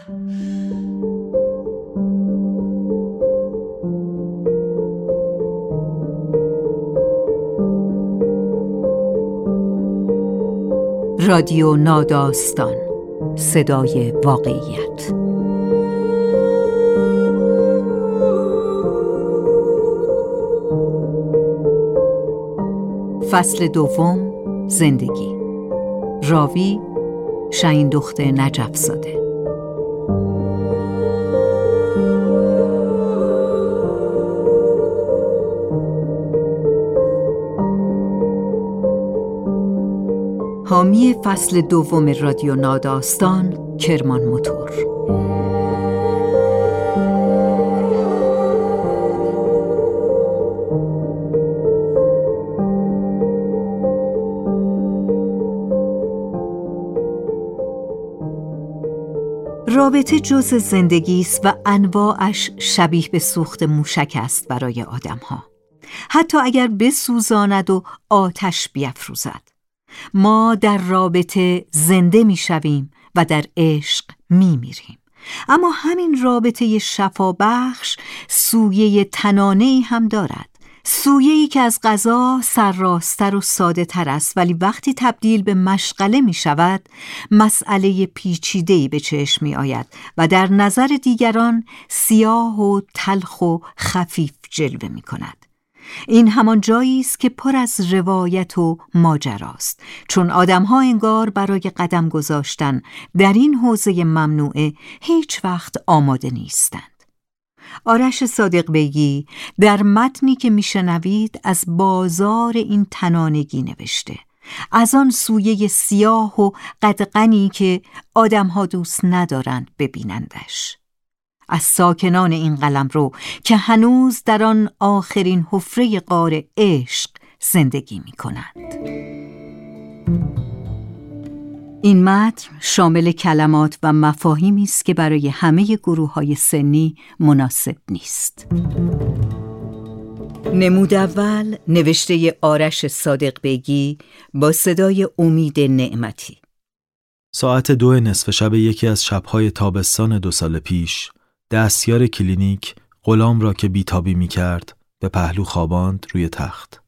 رادیو ناداستان صدای واقعیت. فصل دوم زندگی. راوی شاین دخت نجف زاده حامی فصل دوم رادیو ناداستان کرمان موتور. رابطه جز زندگی است و انواعش شبیه به سوخت موشک است برای آدمها. حتی اگر بسوزاند و آتش بیافروزد ما در رابطه زنده می شویم و در عشق می میریم. اما همین رابطه شفابخش سویه تنانه هم دارد سویه‌ای که از غذا سرراستر و ساده تر است ولی وقتی تبدیل به مشغله می شود مسئله پیچیده‌ای به چشم می آید و در نظر دیگران سیاه و تلخ و خفیف جلوه می کند این همان جایی است که پر از روایت و ماجراست. چون آدمها انگار برای قدم گذاشتن در این حوزه ممنوعه هیچ وقت آماده نیستند. آرش صادق بیگی در متنی که میشنوید از بازار این تنانگی نوشته. از آن سویه سیاه و قدقنی که آدمها دوست ندارند ببینندش. از ساکنان این قلم رو که هنوز در آن آخرین حفره قار عشق زندگی می کنند. این متن شامل کلمات و مفاهیمی است که برای همه گروه های سنی مناسب نیست. نمود اول نوشته آرش صادق بگی با صدای امید نعمتی ساعت دو نصف شب یکی از شبهای تابستان دو سال پیش دستیار کلینیک غلام را که بیتابی می کرد به پهلو خواباند روی تخت.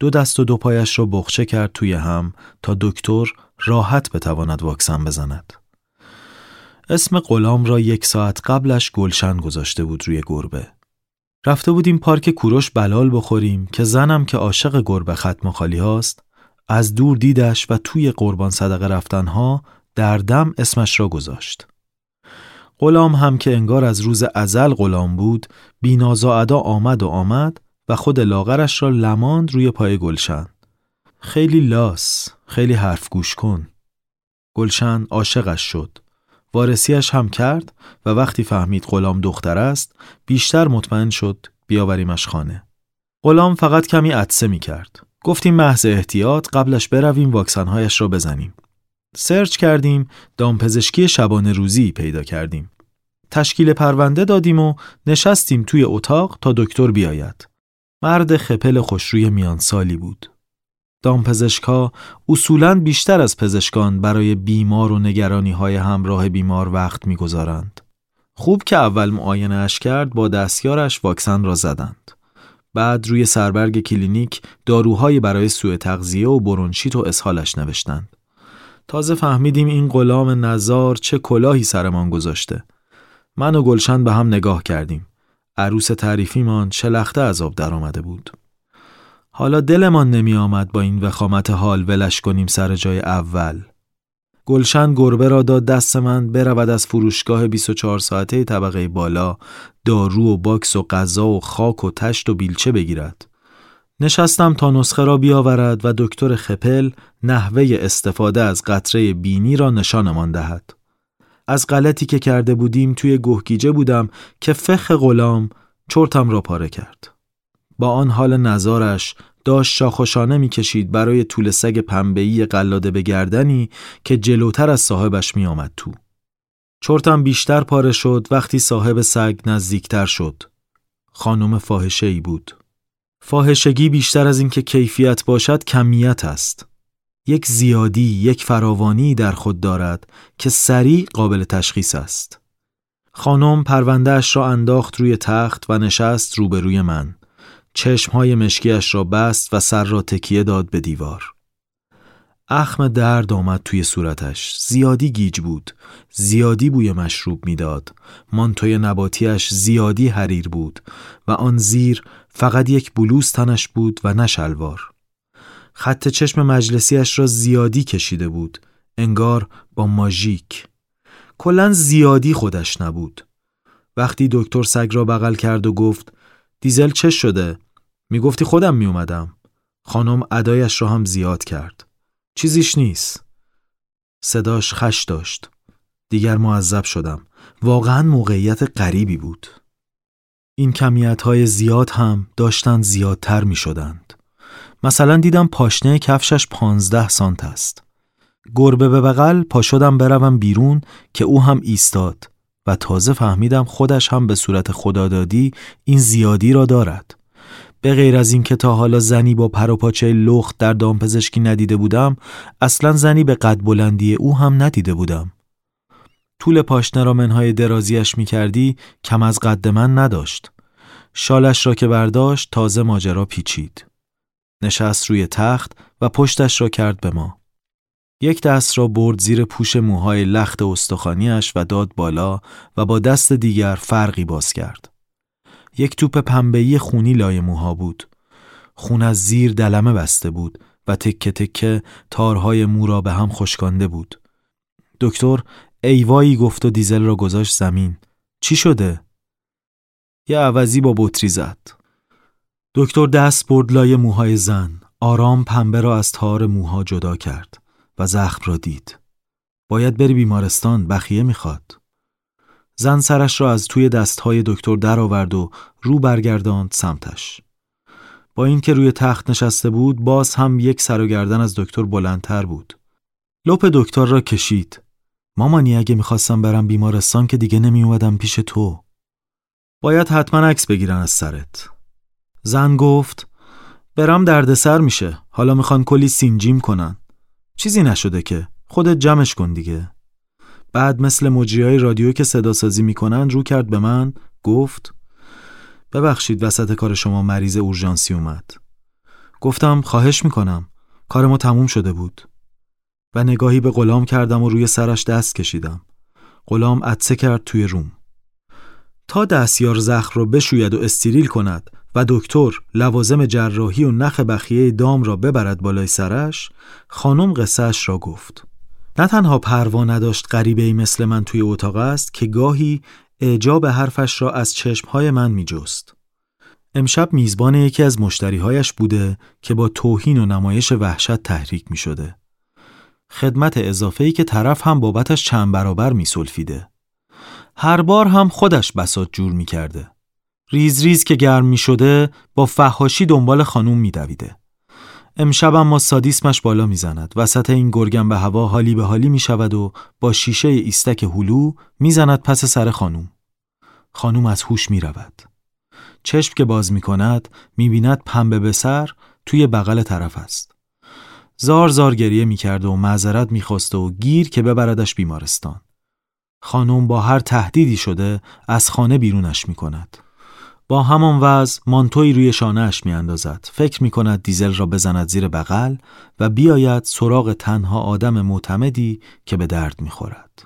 دو دست و دو پایش را بقچه کرد توی هم تا دکتر راحت بتواند واکسن بزند. اسم غلام را یک ساعت قبلش گلشن گذاشته بود روی گربه. رفته بودیم پارک کوروش بلال بخوریم که زنم که عاشق گربه ختم خالی هاست از دور دیدش و توی قربان صدقه رفتنها در دم اسمش را گذاشت. غلام هم که انگار از روز ازل غلام بود بینازا ادا آمد و آمد و خود لاغرش را لماند روی پای گلشن. خیلی لاس خیلی حرف گوش کن. گلشن عاشقش شد. وارسیش هم کرد و وقتی فهمید غلام دختر است بیشتر مطمئن شد بیاوریمش خانه. غلام فقط کمی عدسه می کرد گفتیم محض احتیاط قبلش برویم واکسنهایش را بزنیم. سرچ کردیم دامپزشکی شبانه روزی پیدا کردیم. تشکیل پرونده دادیم و نشستیم توی اتاق تا دکتر بیاید. مرد خپل خوشروی میان سالی بود. دامپزشکها اصولاً بیشتر از پزشکان برای بیمار و نگرانی های همراه بیمار وقت می‌گذارند. خوب که اول معاینه اش کرد با دستیارش واکسن را زدند. بعد روی سربرگ کلینیک داروهایی برای سوء تغذیه و برونشیت و اسهالش نوشتند. تازه فهمیدیم این غلام نزار چه کلاهی سرمان گذاشته. من و گلشن به هم نگاه کردیم. عروس تعریفیمان شلخته از آب آمده بود. حالا دلمان نمی آمد با این وخامت حال ولش کنیم سر جای اول. گلشن گربه را داد دست من برود از فروشگاه 24 ساعته طبقه بالا دارو و باکس و غذا و خاک و تشت و بیلچه بگیرد. نشستم تا نسخه را بیاورد و دکتر خپل نحوه استفاده از قطره بینی را نشانمان دهد. از غلطی که کرده بودیم توی گهگیجه بودم که فخ غلام چرتم را پاره کرد. با آن حال نظارش داشت شاخوشانه می‌کشید برای طول سگ پنبهی قلاده به گردنی که جلوتر از صاحبش می آمد تو. چرتم بیشتر پاره شد وقتی صاحب سگ نزدیکتر شد. خانم فاحشه ای بود. فاحشگی بیشتر از اینکه کیفیت باشد کمیت است. یک زیادی یک فراوانی در خود دارد که سریع قابل تشخیص است. خانم پروندهش را انداخت روی تخت و نشست روبروی من. چشمهای مشکیش را بست و سر را تکیه داد به دیوار. اخم درد آمد توی صورتش. زیادی گیج بود. زیادی بوی مشروب می‌داد. مانتوی نباتیش زیادی حریر بود و آن زیر فقط یک بلوز تنش بود و نه شلوار. خط چشم مجلسیش را زیادی کشیده بود. انگار با ماژیک. کلا زیادی خودش نبود. وقتی دکتر سگ را بغل کرد و گفت دیزل چه شده؟ می‌گفتی خودم میومدم خانم ادایش را هم زیاد کرد. چیزیش نیست صداش خش داشت دیگر معذب شدم واقعا موقعیت غریبی بود این کمیت های زیاد هم داشتند زیادتر می شدند. مثلا دیدم پاشنه کفشش پانزده سانت است. گربه به بغل پا شدم بروم بیرون که او هم ایستاد و تازه فهمیدم خودش هم به صورت خدادادی این زیادی را دارد. به غیر از این که تا حالا زنی با پر و پاچه لخت در دامپزشکی ندیده بودم اصلا زنی به قد بلندی او هم ندیده بودم. طول پاشنه را منهای درازیش می کردی کم از قد من نداشت. شالش را که برداشت تازه ماجرا پیچید. نشست روی تخت و پشتش را کرد به ما. یک دست را برد زیر پوش موهای لخت استخانیش و داد بالا و با دست دیگر فرقی باز کرد. یک توپ پنبهی خونی لای موها بود. خون از زیر دلمه بسته بود و تکه تکه تارهای مو را به هم خشکانده بود. دکتر ایوایی گفت و دیزل را گذاشت زمین. چی شده؟ یه عوضی با بطری زد. دکتر دست برد لای موهای زن. آرام پنبه را از تار موها جدا کرد و زخم را دید. باید بری بیمارستان بخیه می‌خواد. زن سرش را از توی دستهای دکتر درآورد و رو برگرداند سمتش. با اینکه روی تخت نشسته بود باز هم یک سر و گردن از دکتر بلندتر بود. لپ دکتر را کشید. مامانی اگه می‌خواستم برم بیمارستان که دیگه نمی اومدم پیش تو. باید حتما عکس بگیرن از سرت. زن گفت برم دردسر میشه. حالا می‌خوان کلی سینجیم کنن. چیزی نشده که. خودت جمعش کن دیگه. بعد مثل مجری رادیو که صدا سازی می‌کنن رو کرد به من گفت ببخشید وسط کار شما مریض اورژانسی اومد. گفتم خواهش می‌کنم. کار ما تموم شده بود. و نگاهی به غلام کردم و روی سرش دست کشیدم. غلام عدسه کرد توی روم. تا دستیار زخم را بشوید و استریل کند و دکتر لوازم جراحی و نخ بخیه دام را ببرد بالای سرش خانم قصهش را گفت نه تنها پروا نداشت غریبه ای مثل من توی اتاق است که گاهی اعجاب حرفش را از چشمهای من می جست. امشب میزبان یکی از مشتریهایش بوده که با توهین و نمایش وحشت تحریک می شده. خدمت اضافه ای که طرف هم بابتش چند برابر می سلفیده. هر بار هم خودش بساط جور می کرده. ریز ریز که گرم می شده با فهاشی دنبال خانوم می دویده. امشب اما سادیسمش بالا می‌زند وسط این گرگم به هوا حالی به حالی می شود و با شیشه ایستک هلو می‌زند پس سر خانوم. خانوم از هوش می رود. چشم که باز می کند می بیند پنبه به سر توی بغل طرف است. زار زار گریه می کرد و معذرت می و گیر که ببردش بیمارستان. خانم با هر تهدیدی شده از خانه بیرونش می کند. با همان وضع مانتوی روی شانهش می اندازد. فکر می کند دیزل را بزند زیر بغل و بیاید سراغ تنها آدم معتمدی که به درد می خورد.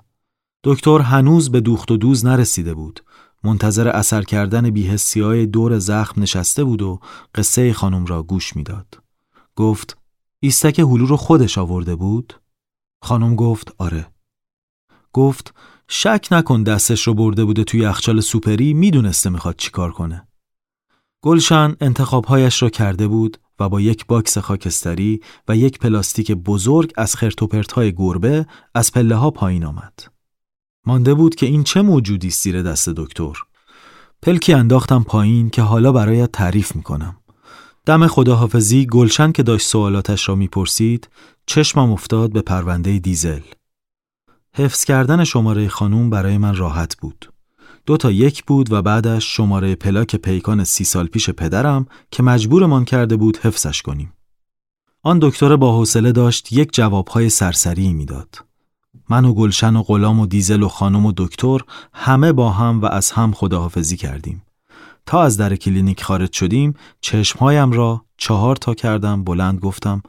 دکتر هنوز به دوخت و دوز نرسیده بود. منتظر اثر کردن بی‌حسی های دور زخم نشسته بود و قصه خانم را گوش می‌داد. گفت ایستک هلو رو خودش آورده بود؟ خانم گفت آره. گفت شک نکن دستش رو برده بوده توی یخچال سوپری می‌دونسته می‌خواد چیکار کنه. گلشن انتخابهایش را کرده بود و با یک باکس خاکستری و یک پلاستیک بزرگ از خرتوپرتهای گربه از پله ها پایین آمد. مانده بود که این چه موجودی زیر دست دکتر. پلکی انداختم پایین که حالا برایت تعریف می‌کنم. دم خداحافظی گلشن که داشت سوالاتش را می‌پرسید چشمم افتاد به پرونده دیزل. حفظ کردن شماره خانوم برای من راحت بود. دو تا یک بود و بعدش شماره پلاک پیکان سی سال پیش پدرم که مجبورمان کرده بود حفظش کنیم. آن دکتر با حوصله داشت یک جوابهای سرسری می‌داد. من و گلشن و غلام و دیزل و خانم و دکتر همه با هم و از هم خداحافظی کردیم. تا از در کلینیک خارج شدیم چشمهایم را چهار تا کردم بلند گفتم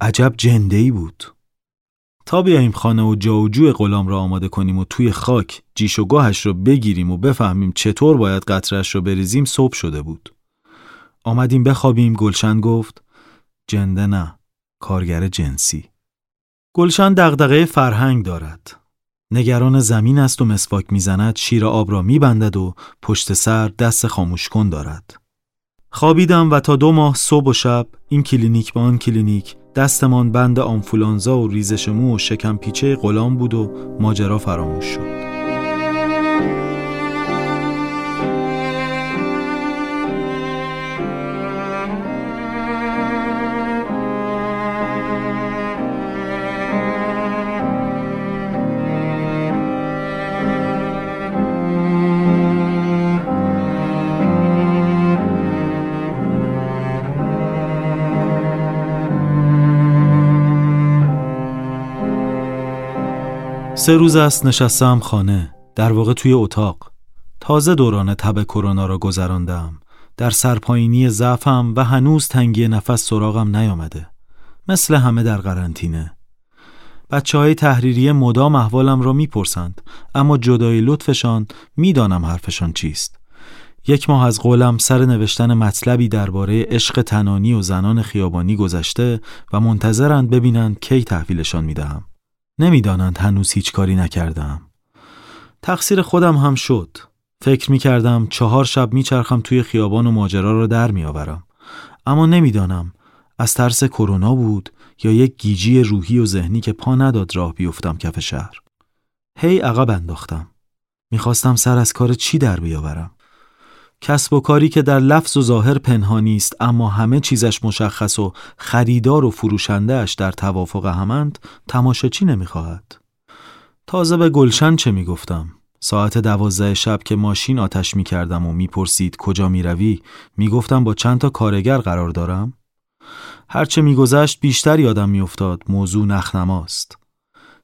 عجب جنده ای بود. تا بیاییم خانه و جا و جوی غلام را آماده کنیم و توی خاک جیش و گهش رو بگیریم و بفهمیم چطور باید قطره‌ش رو بریزیم صبح شده بود. آمدیم بخوابیم گلشن گفت جنده نه کارگر جنسی. گلشن دغدغه فرهنگ دارد. نگران زمین است و مسواک می‌زند شیر آب را میبندد و پشت سر دست خاموش کن دارد. خوابیدم و تا دو ماه صبح و شب این کلینیک با آن کلینیک دستمان بند آنفولانزا و ریزش مو و شکم پیچه غلام بود و ماجرا فراموش شد. سه روز است نشستم خانه در واقع توی اتاق. تازه دوران تب کرونا را گذراندم. در سرپایینی ضعفم و هنوز تنگی نفس سراغم نیامده. مثل همه در قرنطینه. بچه های تحریری مدام احوالم را می‌پرسند اما جدای لطفشان می‌دانم حرفشان چیست. یک ماه از قولم سر نوشتن مطلبی درباره عشق تنانی و زنان خیابانی گذشته و منتظرند ببینند کی تحویلشان می‌دهم. نمی‌دانند هنوز هیچ کاری نکردم. تقصیر خودم هم شد. فکر می کردم چهار شب میچرخم توی خیابان و ماجرا را در میآورم. اما نمی‌دانم از ترس کرونا بود یا یک گیجی روحی و ذهنی که پا نداد راه بیفتم کف شهر. هی عقب انداختم. می‌خواستم سر از کار چی در بیاورم. کسب و کاری که در لفظ و ظاهر پنهانی است اما همه چیزش مشخص و خریدار و فروشندهش در توافق همند تماشاچی نمی‌خواهد. تازه به گلشن چه می‌گفتم؟ ساعت دوازده شب که ماشین آتش می‌کردم و می‌پرسید کجا می‌روی می‌گفتم با چند تا کارگر قرار دارم. هرچه میگذشت بیشتر یادم میافتاد موضوع نخنماست.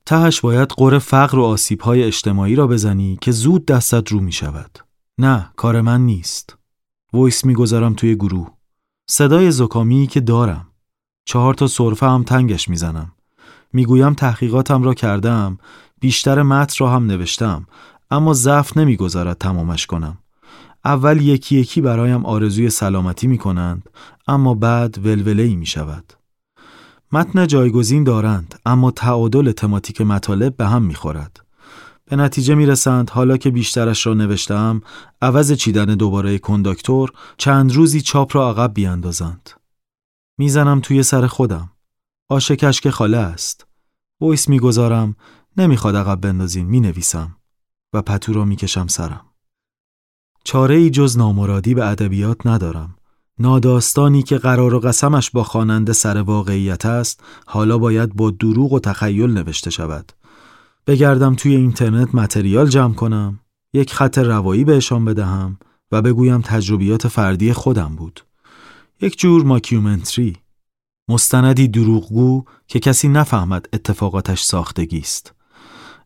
تهش باید قره فقر و آسیبهای اجتماعی را بزنی که زود دستت رو می‌شود. نه کار من نیست. ویس می‌گذارم توی گروه. صدای زکامی که دارم. چهار تا صرفه هم تنگش می‌زنم. می‌گویم تحقیقاتم را کردم. بیشتر متن را هم نوشتم. اما ضعف نمی‌گذارد تمامش کنم. اول یکی یکی برایم آرزوی سلامتی می کنند اما بعد ولوله ای می شود. متن جایگزین دارند اما تعادل تماتیک مطالب به هم می خورد. به نتیجه می رسند حالا که بیشترش را نوشتم عوض چیدن دوباره کنداکتور چند روزی چاپ را عقب بیاندازند. می‌زنم توی سر خودم. آش کشک خاله است. ویس می‌گذارم نمی‌خواد عقب بندازین می نویسم و پتو را می‌کشم سرم. چاره ای جز نامرادی به ادبیات ندارم. ناداستانی که قرار و قسمش با خواننده سر واقعیت است حالا باید با دروغ و تخیل نوشته شود. بگردم توی اینترنت متریال جمع کنم. یک خط روایی بهشان بدهم و بگویم تجربیات فردی خودم بود. یک جور ماکیومنتری. مستندی دروغگو که کسی نفهمد اتفاقاتش ساختگی است.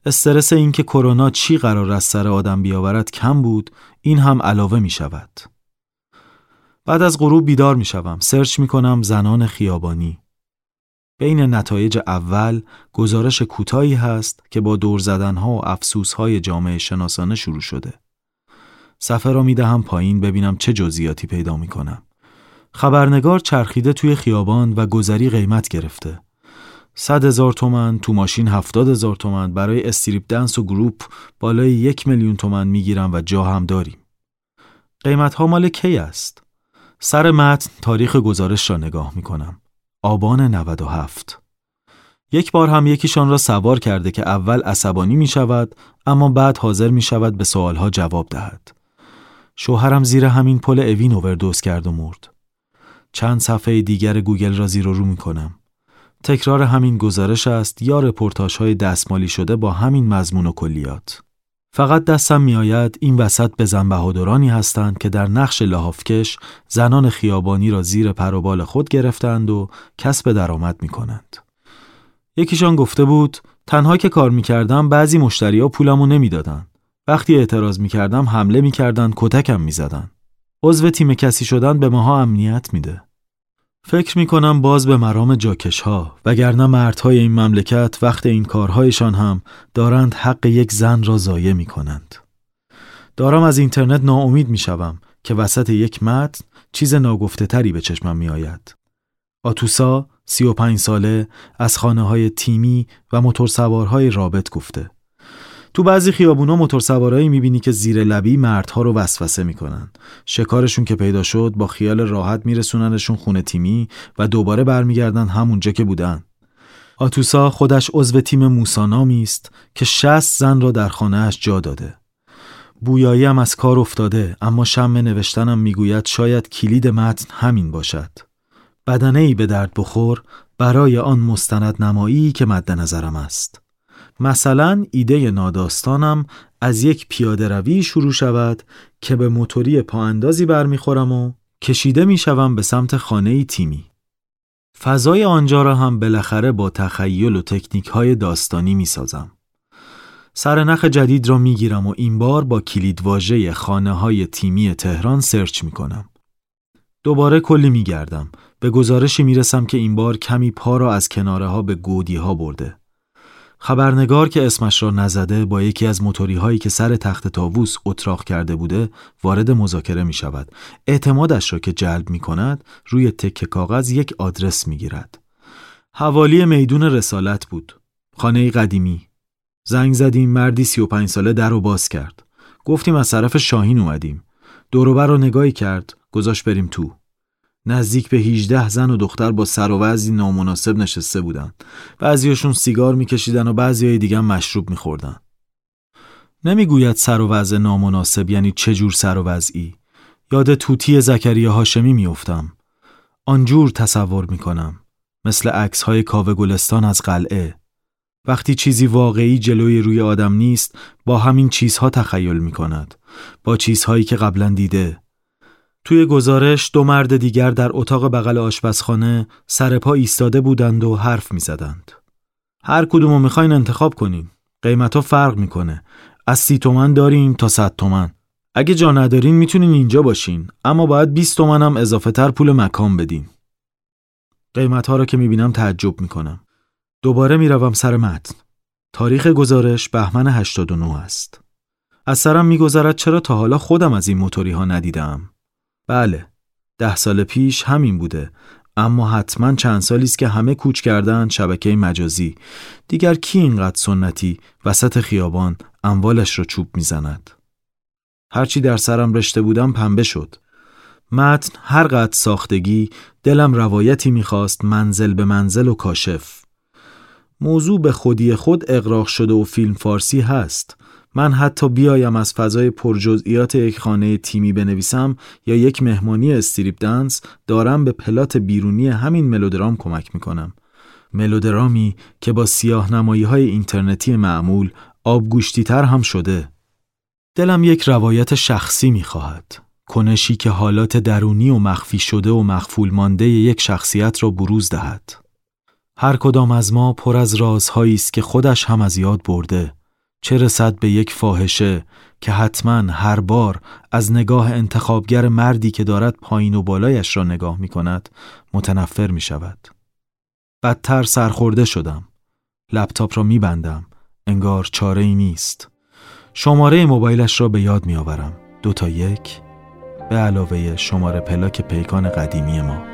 استرس اینکه کرونا چی قرار از سر آدم بیاورد کم بود این هم علاوه می شود. بعد از غروب بیدار می شوم. سرچ می کنم زنان خیابانی. بین نتایج اول گزارش کوتاهی هست که با دور زدنها و افسوسهای جامعه شناسانه شروع شده. صفحه را می دهم پایین ببینم چه جزئیاتی پیدا می کنم. خبرنگار چرخیده توی خیابان و گذری قیمت گرفته. صد هزار تومن تو ماشین هفتاد هزار تومن برای استریپ دنس و گروپ بالای یک میلیون تومن می‌گیرم و جا هم داریم. قیمت ها مال کی است؟ سر متن تاریخ گزارش را نگاه می کنم. آبان 97 یک بار هم یکیشان را سوار کرده که اول عصبانی می شود اما بعد حاضر می شود به سوالها جواب دهد. شوهرم زیر همین پل اوین اووردوز کرد و مرد. چند صفحه دیگر گوگل را زیر و رو می کنم. تکرار همین گزارش است یا رپورتاج های دستمالی شده با همین مضمون و کلیات. فقط دستم میآید این وسط به زن بهادرانی هستند که در نقش لحافکش زنان خیابانی را زیر پروبال خود گرفتند و کسب درآمد می کنند. یکیشان گفته بود تنها که کار می‌کردم بعضی مشتریا پولمو نمی‌دادن. وقتی اعتراض می‌کردم حمله می‌کردن کتکم می‌زدن. عضو تیم کسی شدن به ماها امنیت میده. فکر می کنم باز به مرام جاکش ها وگرنه مردهای این مملکت وقت این کارهایشان هم دارند حق یک زن را ضایع می کنند. دارم از اینترنت ناامید می شوم که وسط یک متن چیز ناگفته تری به چشمم می آید. آتوسا سی و پنج ساله از خانه های تیمی و موتورسوارهای رابط گفته. تو بعضی خیابونا موتورسوارایی می‌بینی که زیر لبی مردها رو وسوسه می‌کنن. شکارشون که پیدا شد با خیال راحت میرسوننشون خونه تیمی و دوباره برمیگردن همونجا که بودن. آتوسا خودش عضو تیم موسانامی است که شست زن را در خانهاش جا داده. بویایی هم از کار افتاده اما شم نوشتنم می‌گوید شاید کلید متن همین باشد. بدنه ای به درد بخور برای آن مستند نمایی که مد نظرم است. مثلا ایده ناداستانم از یک پیاده روی شروع شود که به موتوری پااندازی برمیخورم و کشیده می‌شوم به سمت خانه تیمی. فضای آنجا را هم بالاخره با تخیل و تکنیک های داستانی می سازم. نخ جدید را می گیرم و این بار با کلیدواژه خانه های تیمی تهران سرچ می کنم. دوباره کلی می گردم. به گزارشی می رسم که این بار کمی پا را از کناره ها به گودی ها برده. خبرنگار که اسمش را نزده با یکی از موتوری هایی که سر تخت تاووس اتراق کرده بوده وارد مذاکره می شود. اعتمادش را که جلب می کند روی تک کاغذ یک آدرس می گیرد. حوالی میدون رسالت بود. خانه قدیمی. زنگ زدیم مردی 35 ساله در رو باز کرد. گفتیم از طرف شاهین اومدیم. دوروبر رو نگاهی کرد. گذاشت بریم تو. نزدیک به 18 زن و دختر با سر و وضعی نامناسب نشسته بودن. بعضیاشون سیگار میکشیدن و بعضی دیگه مشروب میخوردن. نمی‌گوید سر و وضع نامناسب یعنی چه جور سر و وضعی. یاد توتی زکریا هاشمی میافتم. آنجور تصور می‌کنم. مثل عکس های کاوه گلستان از قلعه. وقتی چیزی واقعی جلوی روی آدم نیست با همین چیزها تخیل می‌کند. با چیزهایی که قبلا دیده. توی گزارش دو مرد دیگر در اتاق بغل آشپزخانه سر پا ایستاده بودند و حرف می زدند. هر کدومو می‌خواین انتخاب کنین. قیمتا فرق می‌کنه. از سی تومن داریم تا صد تومن. اگه جا ندارین می‌تونین اینجا باشین اما باید 20 تومن هم اضافه تر پول مکان بدین. قیمت ها رو که می‌بینم تعجب می‌کنم. دوباره می‌روم سر متن. تاریخ گزارش بهمن 89 است. از سرم میگذرد چرا تا حالا خودم از این موتوری ها ندیدم. بله ده سال پیش همین بوده اما حتما چند سالی است که همه کوچ کردن شبکه مجازی. دیگر کی اینقدر سنتی وسط خیابان اموالش را چوب می‌زند؟ هرچی در سرم رشته بودم پنبه شد. متن هر قد ساختگی دلم روایتی می‌خواست منزل به منزل و کاشف. موضوع به خودی خود اقراق شده و فیلم فارسی هست. من حتی بیایم از فضای پرجزئیات یک خانه تیمی بنویسم یا یک مهمانی استریپ دنس دارم به پلات بیرونی همین ملودرام کمک می‌کنم. ملودرامی که با سیاه نمایی های اینترنتی معمول آبگوشتی تر هم شده. دلم یک روایت شخصی می‌خواهد. کنشی که حالات درونی و مخفی شده و مخفول مانده یک شخصیت را بروز دهد. هر کدام از ما پر از رازهایی است که خودش هم از یاد برده چه رسد به یک فاحشه که حتما هر بار از نگاه انتخابگر مردی که دارد پایین و بالایش را نگاه می کند متنفر می شود. بدتر سرخورده شدم. لپتاپ را می بندم. انگار چاره ای نیست. شماره موبایلش را به یاد می آورم. دو تا یک به علاوه شماره پلاک پیکان قدیمی ما.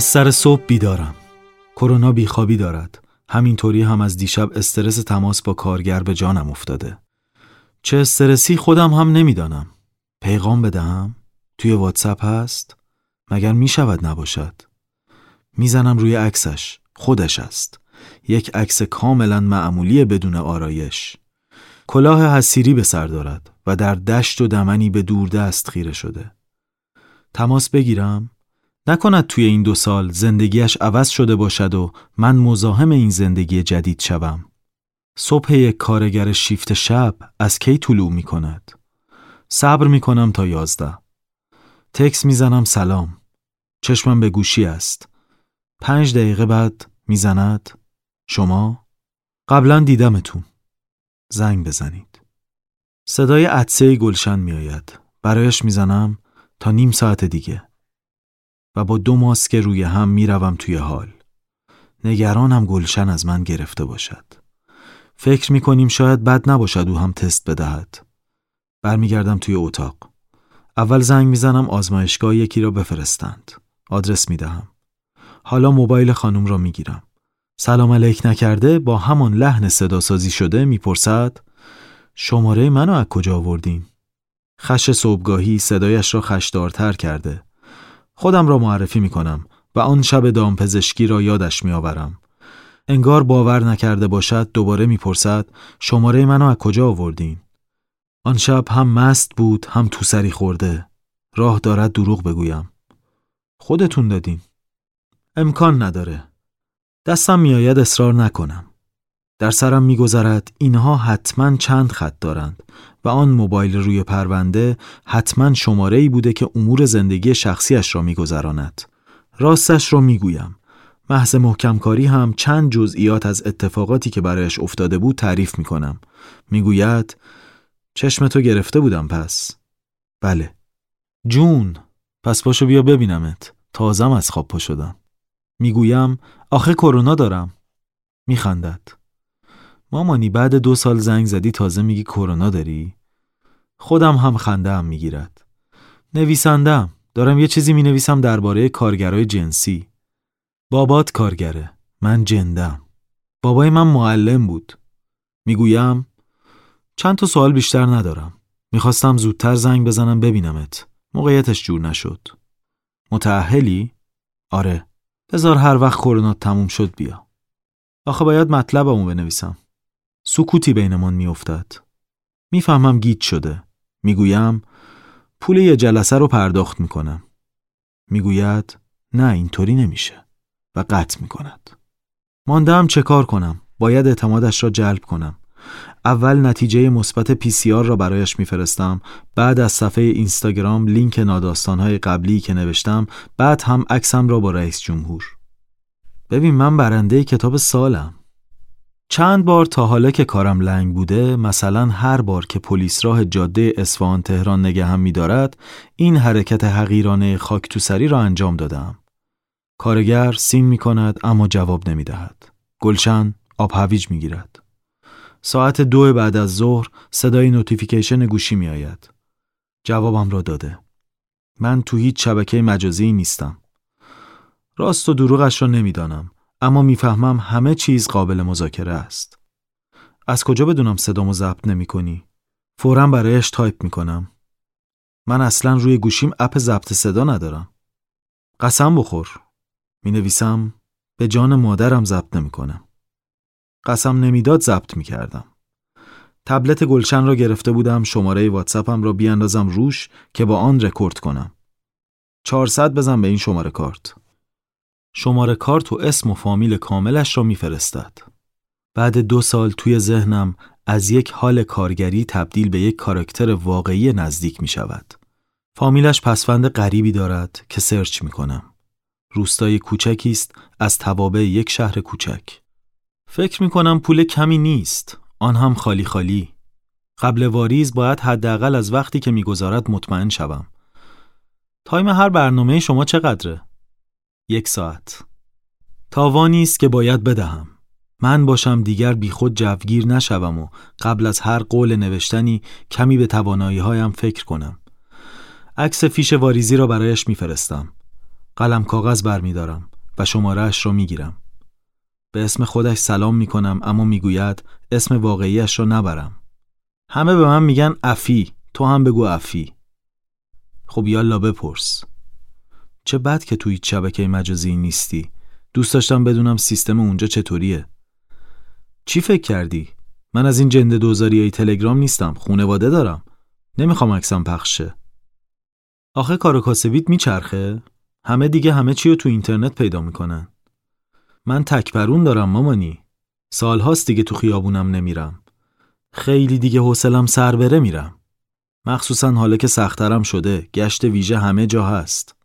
از سر صبح بیدارم. کرونا بیخوابی دارد. همینطوری هم از دیشب استرس تماس با کارگر به جانم افتاده. چه استرسی خودم هم نمی‌دانم. پیغام بدهم؟ توی واتساپ هست؟ مگر می شود نباشد؟ می‌زنم روی عکسش. خودش است. یک عکس کاملا معمولی بدون آرایش. کلاه حسیری به سر دارد و در دشت و دمنی به دور دست خیره شده. تماس بگیرم؟ نکند توی این دو سال زندگیش عوض شده باشد و من مزاحم این زندگی جدید شوم. صبح یک کارگر شیفت شب از کی طلوع می کند؟ صبر می کنم تا یازده. تکس می‌زنم سلام. چشمم به گوشی است. پنج دقیقه بعد می‌زند شما؟ قبلا دیدمتون. زنگ بزنید. صدای عدسه گلشن میآید. برایش می‌زنم تا نیم ساعت دیگه. با دو ماسک روی هم می‌روم توی حال. نگرانم گلشن از من گرفته باشد. فکر می کنیم شاید بد نباشد او هم تست بدهد. برمیگردم توی اتاق. اول زنگ می‌زنم آزمایشگاه یکی را بفرستند. آدرس می دهم. حالا موبایل خانم را می گیرم. سلام علیک نکرده با همان لحن صدا سازی شده می‌پرسد شماره منو از کجا آوردین؟ خش صبحگاهی صدایش را خشدارتر کرده. خودم را معرفی می کنم و آن شب دامپزشکی را یادش می آورم. انگار باور نکرده باشد دوباره می‌پرسد شماره منو از کجا آوردین؟ آن شب هم مست بود هم تو سری خورده. راه دارد دروغ بگویم. خودتون دادین. امکان نداره. دستم میآید اصرار نکنم. در سرم میگذرد اینها حتما چند خط دارند و آن موبایل روی پرونده حتما شماره ای بوده که امور زندگی شخصیش را میگذراند. راستش را می‌گویم. محض محکمکاری هم چند جزئیات از اتفاقاتی که برایش افتاده بود تعریف می کنم. می‌گوید چشم تو گرفته بودم پس. بله. جون پس باشو بیا ببینمت. تازم از خواب پا شدم. می‌گویم آخه کرونا دارم. میخندد. مامانی بعد دو سال زنگ زدی تازه میگی کرونا داری؟ خودم هم خنده هم می‌گیرد. نویسندم. دارم یه چیزی می نویسم درباره کارگرای جنسی. بابات کارگره. من جندم. بابای من معلم بود. می‌گویم چند تا سوال بیشتر ندارم. می‌خواستم زودتر زنگ بزنم ببینمت. موقعیتش جور نشد. متعهلی؟ آره. بذار هر وقت کرونا تموم شد بیا. آخه باید مطلبمو بنویسم. سکوتی بینمان میافتد. می‌فهمم گیت شده. می‌گویم پول یه جلسه رو پرداخت می‌کنم. می‌گوید نه اینطوری نمیشه و قطع می‌کند. ماندم چه کار کنم؟ باید اعتمادش را جلب کنم. اول نتیجه مثبت پی سی آر را برایش میفرستم بعد از صفحه اینستاگرام لینک ناداستانهای قبلی که نوشتم بعد هم عکسم را با رئیس جمهور ببین من برنده کتاب سالم چند بار تا حالا که کارم لنگ بوده مثلا هر بار که پلیس راه جاده اصفهان تهران نگه هم می‌دارد این حرکت حقیرانه خاک تو سری را انجام دادم کارگر سین می کند اما جواب نمی دهد. گلشن آب هویج می گیرد. ساعت دو بعد از ظهر صدای notification گوشی می آید. جوابم را داده. من تو هیچ شبکه مجازی نیستم. راست و دروغش را نمی‌دانم اما می‌فهمم همه چیز قابل مذاکره است. از کجا بدونم صدامو ضبط نمی کنی؟ فورا برایش تایپ می کنم. من اصلا روی گوشیم app ضبط صدا ندارم. قسم بخور. می نویسم به جان مادرم ضبط نمی کنم. قسم نمی‌داد ضبط می کردم. تبلت گلشن را گرفته بودم شماره واتساپم را بیاندازم روش که با آن رکورد کنم. 400 بزن به این شماره کارت. شماره کارت و اسم و فامیل کاملش را میفرستد. بعد دو سال توی ذهنم از یک حال کارگری تبدیل به یک کاراکتر واقعی نزدیک می شود. فامیلش پسوند غریبی دارد که search می کنم. روستای کوچکی است از توابع یک شهر کوچک. فکر می کنم پول کمی نیست. آن هم خالی خالی. قبل واریز باید حداقل از وقتی که می‌گذارد مطمئن شوم. تایم هر برنامه شما چقدره؟ یک ساعت. تاوانی است که باید بدهم. من باشم دیگر بیخود جوگیر نشوم و قبل از هر قول نوشتنی کمی به توانایی هایم فکر کنم. عکس فیش واریزی را برایش میفرستم. قلم کاغذ برمیدارم و شماره اش را می‌گیرم. به اسم خودش سلام می‌کنم اما می‌گوید اسم واقعیش را نبرم. همه به من میگن افی تو هم بگو افی. خب یالا بپرس. چه بد که توی شبکه مجازی نیستی. دوست داشتم بدونم سیستم اونجا چطوریه. چی فکر کردی؟ من از این جنده دوزاری های تلگرام نیستم. خونواده دارم. نمی‌خوام عکسم پخشه. آخه کار کاسبیت میچرخه؟ همه دیگه همه چی رو تو اینترنت پیدا می‌کنن. من تکبرون دارم مامانی. سالهاست دیگه تو خیابونم نمیرم. خیلی دیگه حوصلم سر بره میرم. مخصوصا حالا که سخترم شده گشت ویژه همه جا هست.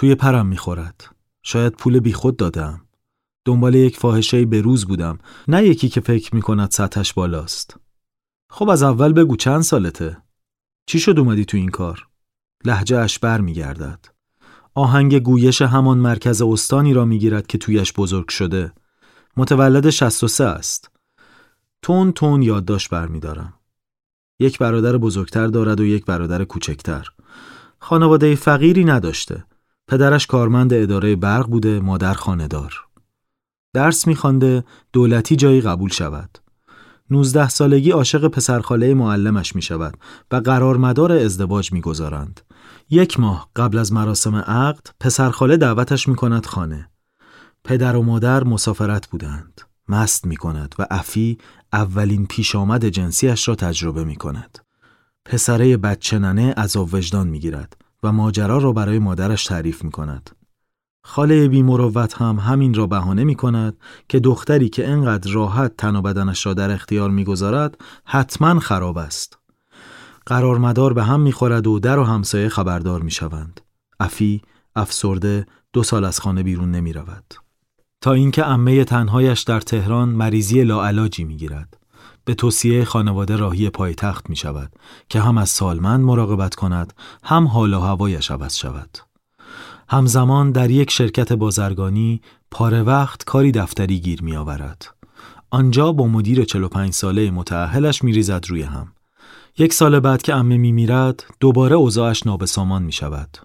توی پرم می‌خورد. شاید پول بیخود دادم. دنبال یک فاحشه به روز بودم نه یکی که فکر می‌کند سطحش بالاست. خب از اول بگو چند سالته؟ چی شد اومدی تو این کار؟ لحجه اش بر میگردد. آهنگ گویش همان مرکز استانی را می‌گیرد که تویش بزرگ شده. متولد 63 است. تون تون یادداشت برمیدارم. یک برادر بزرگتر دارد و یک برادر کوچکتر. خانواده فقیری نداشته. پدرش کارمند اداره برق بوده، مادر خاندار. درس میخوانده دولتی جایی قبول شود. 19 سالگی عاشق پسرخاله معلمش می شود و قرار مدار ازدواج می گذارند. یک ماه قبل از مراسم عقد پسرخاله دعوتش می کند خانه. پدر و مادر مسافرت بودند. مست می کند و افی اولین پیش آمد جنسیش را تجربه می کند. پسره بچه ننه از وجدان می گیرد و ماجرا را برای مادرش تعریف می کند. خاله بی مروت هم همین را بهانه می کند که دختری که انقدر راحت تن و بدنش را در اختیار می‌گذارد حتما خراب است. قرار مدار به هم می‌خورد و در و همسایه خبردار می شوند. افی افسرده دو سال از خانه بیرون نمی رود. تا اینکه عمه تنهایش در تهران مریضی لاعلاجی می گیرد. به توصیه خانواده راهی پایتخت می شود که هم از سالمند مراقبت کند هم حال و هوایش عوض شود. همزمان در یک شرکت بازرگانی پاره وقت کاری دفتری گیر می آورد. آنجا با مدیر 45 ساله متعهلش می ریزد روی هم. یک سال بعد که امه می میرد دوباره اوضاعش نابسامان می شود.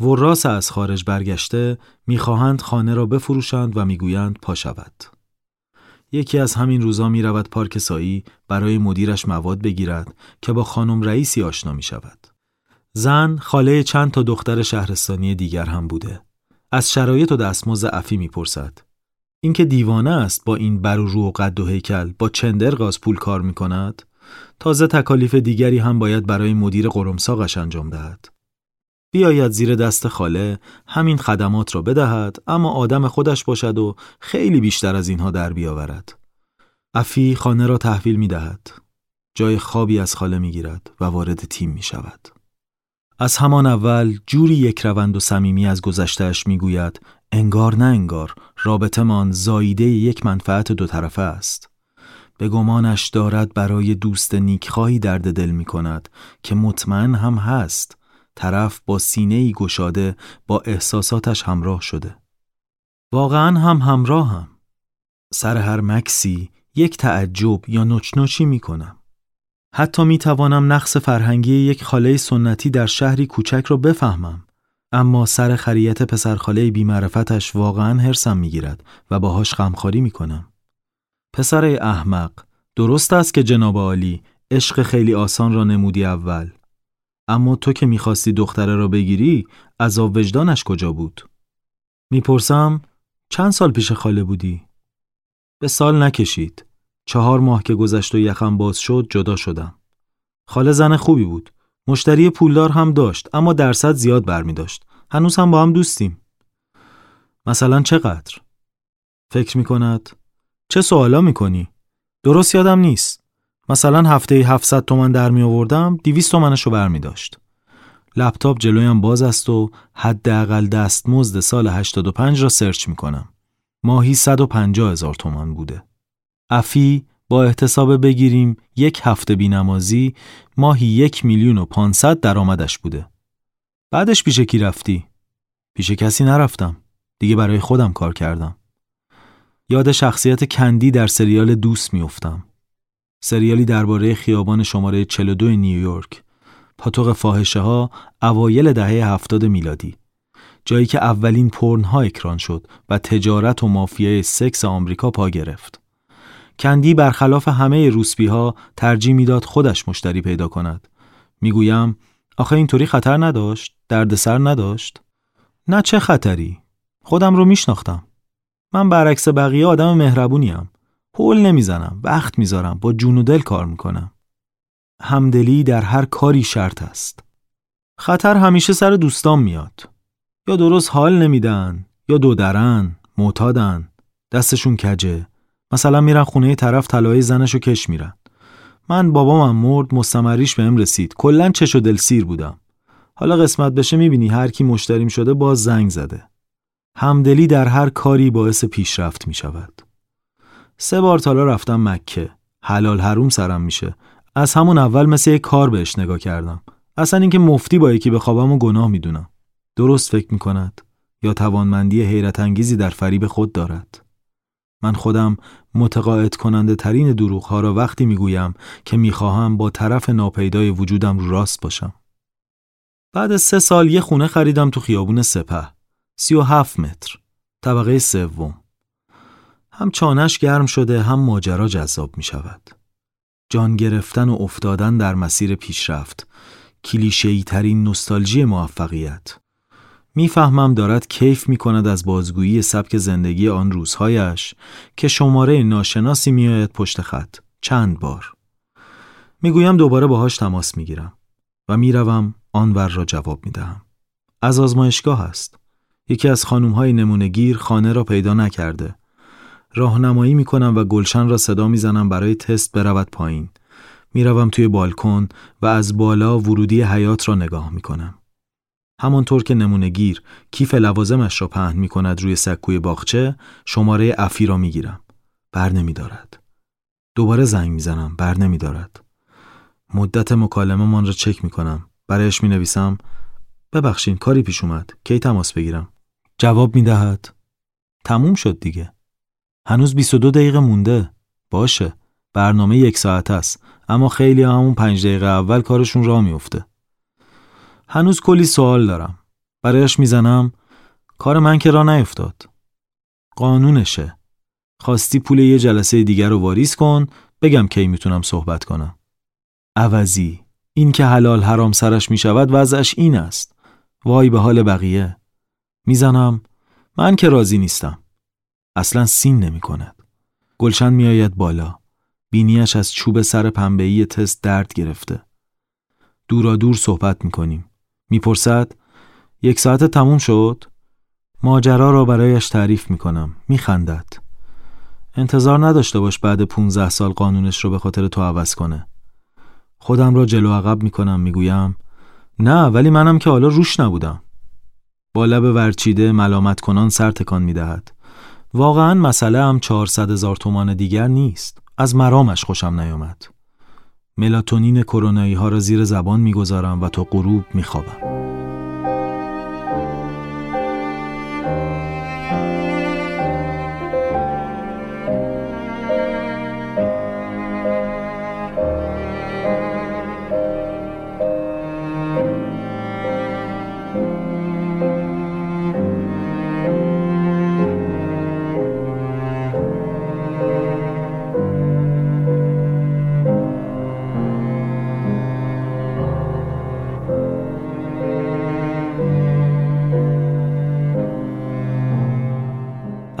وراس از خارج برگشته می‌خواهند خانه را بفروشند و می‌گویند پا شود. یکی از همین روزا می رود پارک سایی برای مدیرش مواد بگیرد که با خانم رئیسی آشنا می شود. زن خاله چند تا دختر شهرستانی دیگر هم بوده. از شرایط و دستمزد افی می‌پرسد. اینکه دیوانه است با این بر و رو و قد و هیکل با چندر غاز پول کار می کند تازه تکالیف دیگری هم باید برای مدیر قرمساقش انجام دهد. بیاید زیر دست خاله همین خدمات را بدهد اما آدم خودش باشد و خیلی بیشتر از اینها در بیاورد. افی خانه را تحویل می دهد. جای خوابی از خاله می گیرد و وارد تیم می شود. از همان اول جوری یک روند و صمیمی از گذشتهش می‌گوید انگار نه انگار رابطمان زاییده یک منفعت دو طرفه است. به گمانش دارد برای دوست نیکخواهی درد دل می کند که مطمئن هم هست طرف با سینه ای گشاده با احساساتش همراه شده. واقعا هم همراه هم. سر هر مکسی یک تعجب یا نچنچی می کنم. حتی می توانم نقص فرهنگی یک خاله سنتی در شهری کوچک را بفهمم. اما سر خریت پسرخاله بیمعرفتش واقعا حرسم می‌گیرد و باهاش غمخواری می کنم. پسر احمق درست است که جناب عالی عشق خیلی آسان را نمودی اول اما تو که می‌خواستی دختره را بگیری عذاب وجدانش کجا بود؟ می‌پرسم چند سال پیش خاله بودی؟ به سال نکشید. چهار ماه که گذشت و یخم باز شد جدا شدم. خاله زن خوبی بود. مشتری پولدار هم داشت اما درصد زیاد برمی داشت هنوز هم با هم دوستیم. مثلا چقدر؟ فکر می کند چه سوالا می‌کنی؟ درست یادم نیست. مثلا هفته 700 تومن در می آوردم 200 تومنشو بر می داشت. لپتاپ جلویم باز است و حداقل دستمزد سال 85 را سرچ می کنم. ماهی 150 هزار تومن بوده. افی با احتساب بگیریم یک هفته بینمازی ماهی یک میلیون و پانصد درآمدش بوده. بعدش پیش کی رفتی؟ پیش کسی نرفتم. دیگه برای خودم کار کردم. یاد شخصیت کندی در سریال دوست میافتم. سریالی درباره خیابان شماره 42 نیویورک. پاتوق فاحشه ها اوایل دهه هفتاد میلادی. جایی که اولین پرنها اکران شد و تجارت و مافیای سکس آمریکا پا گرفت. کندی برخلاف همه روسبی ها ترجیح می‌داد خودش مشتری پیدا کند. می‌گویم آخه اینطوری خطر نداشت؟ دردسر نداشت؟ نه چه خطری؟ خودم رو میشناختم. من برعکس بقیه آدم مهربونیم. حول نمی‌زنم، وقت می‌ذارم، با جون و دل کار می‌کنم. همدلی در هر کاری شرط است. خطر همیشه سر دوستان میاد. یا درست حال نمیدن، یا دو درن، معتادن، دستشون کجه. مثلا میرن خونه طرف طلای زنشو کش میرن. من بابامم مرد مستمریش بهم رسید. کلا چش و دل سیر بودم. حالا قسمت بشه می‌بینی هر کی مشتریم شده باز زنگ زده. همدلی در هر کاری باعث پیشرفت می‌شود. سه بار تالا رفتم مکه. حلال حروم سرم میشه. از همون اول مثل یک کار بهش نگاه کردم. اصلا اینکه مفتی با یکی بخوابم و گناه می‌دونم. درست فکر می‌کند یا توانمندی حیرت انگیزی در فریب خود دارد. من خودم متقاعد کننده ترین دروغ ها را وقتی می‌گویم که می‌خواهم با طرف ناپیدای وجودم رو راست باشم. بعد سه سال یه خونه خریدم تو خیابون سپه. سی و هفت متر. طبقه سوم. هم چانش گرم شده هم ماجرا جذاب می شود. جان گرفتن و افتادن در مسیر پیشرفت. کلیشه‌ای ترین نستالژی موفقیت. می‌فهمم دارد کیف می کند از بازگویی سبک زندگی آن روزهایش که شماره ناشناسی میآید پشت خط چند بار می‌گویم دوباره باهاش تماس می‌گیرم و می‌روم آنور را جواب می‌دهم از آزمایشگاه است یکی از خانمهای نمونگیر خانه را پیدا نکرده راهنمایی می‌کنم و گلشن را صدا می‌زنم برای تست برود پایین می‌روم توی بالکن و از بالا ورودی حیات را نگاه می‌کنم همانطور که نمونگیر کیف لوازمش را پهن می کند روی سکوی باغچه شماره افی را می گیرم. بر نمی دارد. دوباره زنگ می زنم. بر نمی دارد. مدت مکالمه من را چک می کنم. برایش می نویسم ببخشین کاری پیش اومد. کی تماس بگیرم؟ جواب می دهد. تموم شد دیگه. هنوز 22 دقیقه مونده. باشه. برنامه یک ساعت است. اما خیلی همون پنج دقیقه اول کارشون را میفته. هنوز کلی سوال دارم. برایش می‌زنم کار من که را نیفتاد. قانونشه. خواستی پول یه جلسه دیگر رو واریز کن بگم کی می‌تونم صحبت کنم. عوضی این که حلال حرام سرش می‌شود وضعش این است. وای به حال بقیه. می‌زنم من که راضی نیستم. اصلا سین نمی کند. گلشن میآید بالا. بینیش از چوب سر پنبهی تست درد گرفته. دورا دور صحبت می‌کنیم. می‌پرسد یک ساعت تموم شد؟ ماجرا را برایش تعریف می‌کنم. میخندد. انتظار نداشته باش بعد 15 سال قانونش رو به خاطر تو عوض کنه. خودم را جلو عقب می‌کنم می‌گویم نه ولی منم که حالا روش نبودم. با لب ورچیده ملامت کنان سر تکان می‌دهد. واقعا مسئله هم 400 هزار تومان دیگر نیست. از مرامش خوشم نیامد. ملاتونین کرونایی ها را زیر زبان می‌گذارم و تا غروب میخوابم.